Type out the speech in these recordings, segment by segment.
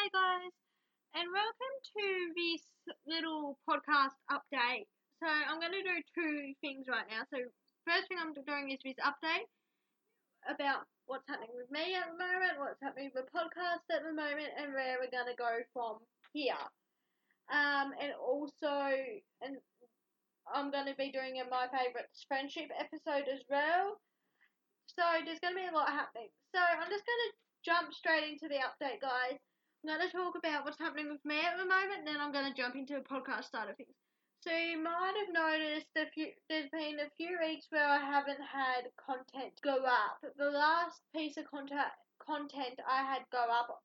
Hey guys, and welcome to this little podcast update. So I'm going to do two things right now. So first thing I'm doing is this update about what's happening with me at the moment, what's happening with the podcast at the moment, and where we're going to go from here. Um, and also, and I'm going to be doing a my favourites friendship episode as well. So there's going to be a lot happening. So I'm just going to jump straight into the update, guys. I'm going to talk about what's happening with me at the moment, then I'm going to jump into a podcast side of things. So you might have noticed few, there's been a few weeks where I haven't had content go up. The last piece of content content I had go up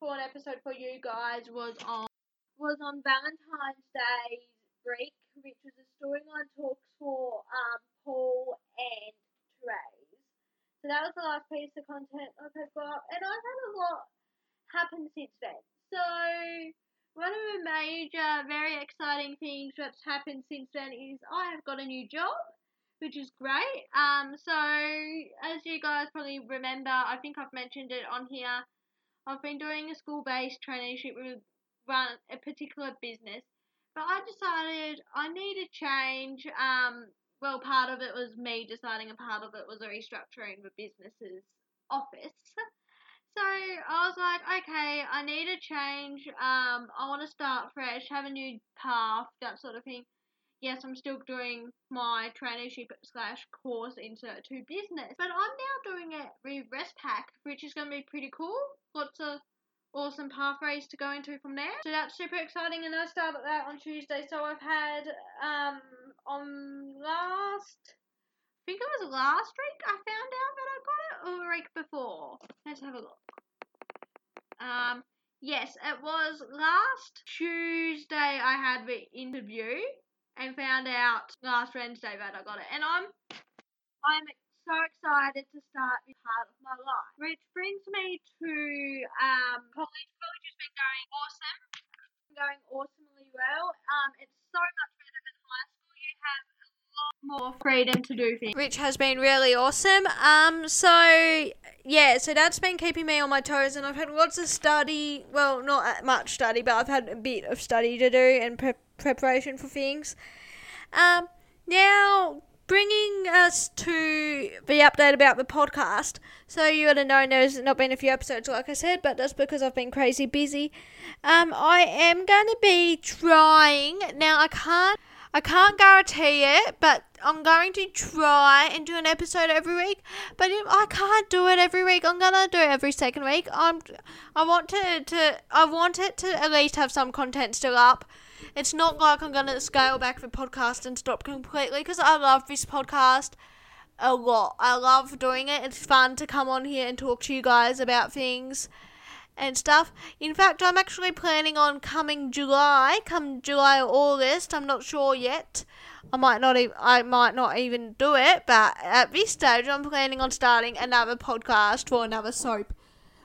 for an episode for you guys was on was on Valentine's Day break, which was a storyline talks for um, Paul and Therese. So that was the last piece of content I've had go up, and I've had a lot happened since then. So, one of the major, very exciting things that's happened since then is I have got a new job, which is great. Um, so as you guys probably remember, I think I've mentioned it on here. I've been doing a school-based traineeship with run a particular business, but I decided I need a change. Um, well, part of it was me deciding, and part of it was a restructuring the business's office. So I was like, okay, I need a change. Um, I want to start fresh, have a new path, that sort of thing. Yes, I'm still doing my traineeship slash course insert to business, but I'm now doing it with Westpac, which is going to be pretty cool. Lots of awesome pathways to go into from there. So that's super exciting, and I started that on Tuesday. So I've had um on last I think it was last week I found Week before. Let's have a look. Um, yes, it was last Tuesday I had the interview and found out last Wednesday that I got it, and I'm I'm so excited to start this part of my life. Which brings me to um college. College has been going awesome, going awesomely well. Um, it's so much better than high school. You have more freedom to do things. Which has been really awesome. Um, so yeah, so that's been keeping me on my toes, and I've had lots of study. Well, not much study, but I've had a bit of study to do and pre- preparation for things. Um, now bringing us to the update about the podcast. So you would have known there's not been a few episodes, like I said, but that's because I've been crazy busy. Um, I am going to be trying now. I can't I can't guarantee it, but I'm going to try and do an episode every week. But I can't do it every week, I'm gonna do it every second week. I'm, I want to, to, I want it to at least have some content still up. It's not like I'm gonna scale back the podcast and stop completely because I love this podcast a lot. I love doing it. It's fun to come on here and talk to you guys about things and stuff. In fact, I'm actually planning on coming July, come July or August. I'm not sure yet. I might not. E- I might not even do it. But at this stage, I'm planning on starting another podcast for another soap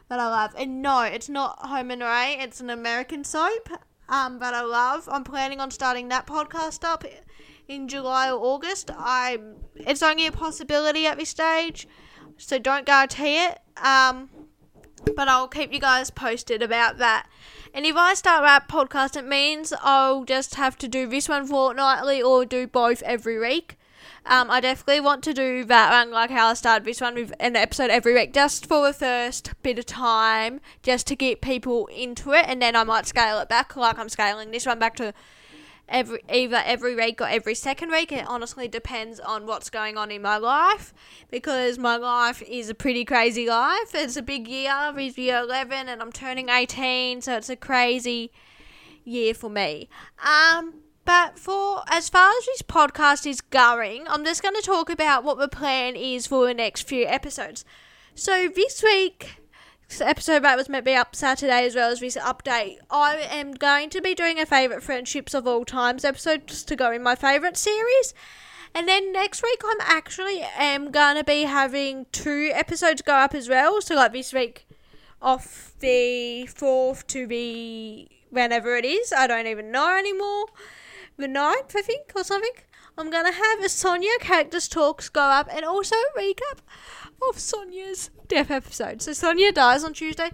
that I love. And no, it's not Home and Away. It's an American soap. Um, that I love. I'm planning on starting that podcast up in July or August. I. It's only a possibility at this stage, so don't guarantee it. Um but I'll keep you guys posted about that. And if I start that podcast, it means I'll just have to do this one fortnightly or do both every week. Um, I definitely want to do that one, like how I started this one with an episode every week, just for the first bit of time, just to get people into it, and then I might scale it back, like I'm scaling this one back to every either every week or every second week. It honestly depends on what's going on in my life because my life is a pretty crazy life. It's a big year. It's year eleven, and I'm turning eighteen, so it's a crazy year for me. Um. But for as far as this podcast is going, I'm just going to talk about what the plan is for the next few episodes. So this week, episode that was meant to be up Saturday as well as this update. I am going to be doing a favourite friendships of all times episode just to go in my favourite series. And then next week I'm actually am gonna be having two episodes go up as well. So like this week off the fourth to be whenever it is. I don't even know anymore. The ninth, I think, or something. I'm gonna have a Sonia characters talks go up and also recap of Sonia's death episode. So Sonia dies on Tuesday.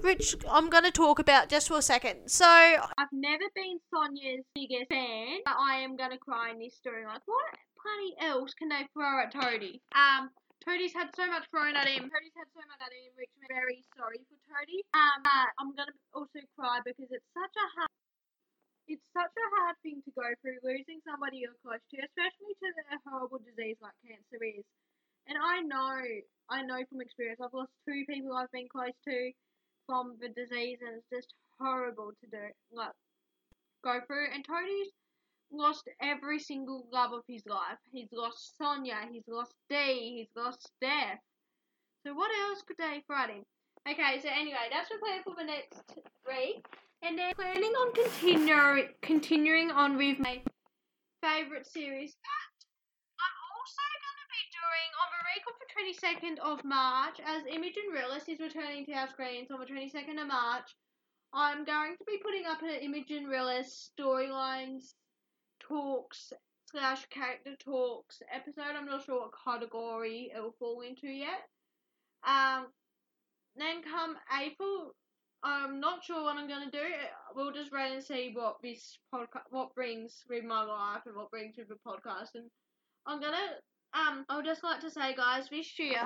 which I'm to talk about just for a second. So, I've never been Sonia's biggest fan, but I am gonna cry in this story. Like, what bloody else can they throw at Toadie? Um, Toadie's had so much thrown at him. Toadie's had so much at him, which I'm very sorry for Toadie. Um, I'm gonna also cry because it's such a hard. It's such a hard thing to go through, losing somebody you're close to, especially to a horrible disease like cancer is. And I know, I know from experience, I've lost two people I've been close to from the disease, and it's just horrible to do, like, go through. And Toadie's lost every single love of his life. He's lost Sonia, he's lost Dee, he's lost Steph. So what else could they at him? Okay, so anyway, that's the plan for the next week. And then planning on continue, continuing on with my favourite series. But I'm also going to be doing on the week of the 22nd of March, as Imogen Willis is returning to our screens on the 22nd of March. I'm going to be putting up an Imogen Willis storylines talks slash character talks episode. I'm not sure what category it will fall into yet. Um, then come April, I'm not sure what I'm gonna do. We'll just wait and see what this podcast, what brings with my life and what brings with the podcast. And I'm gonna, um, I would just like to say, guys, this year,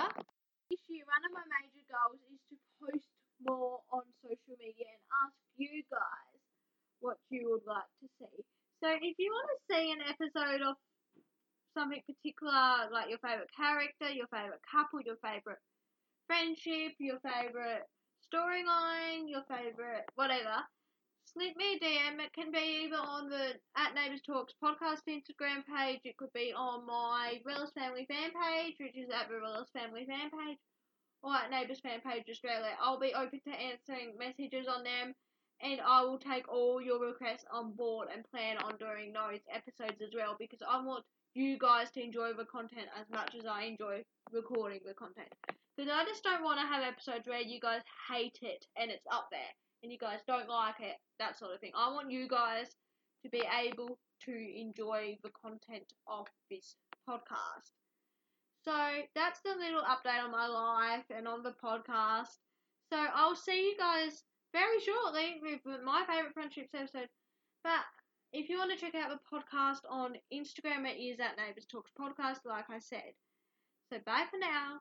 this year, one of my major goals is to post more on social media and ask you guys what you would like to see. So if you want to see an episode of something particular, like your favourite character, your favourite couple, your favourite friendship, your favourite storyline, your favourite whatever, slip me a DM. It can be either on the at Neighbours Talks podcast Instagram page, it could be on my Willis Family fan page, which is at the Willis Family fan page, or at Neighbours fan page Australia. I'll be open to answering messages on them and I will take all your requests on board and plan on doing those episodes as well because I want you guys to enjoy the content as much as I enjoy recording the content. Because I just don't want to have episodes where you guys hate it and it's up there and you guys don't like it, that sort of thing. I want you guys to be able to enjoy the content of this podcast. So that's the little update on my life and on the podcast. So I'll see you guys very shortly with my favourite friendships episode. But if you want to check out the podcast on Instagram, it is at Neighbours Talks Podcast, like I said. So bye for now.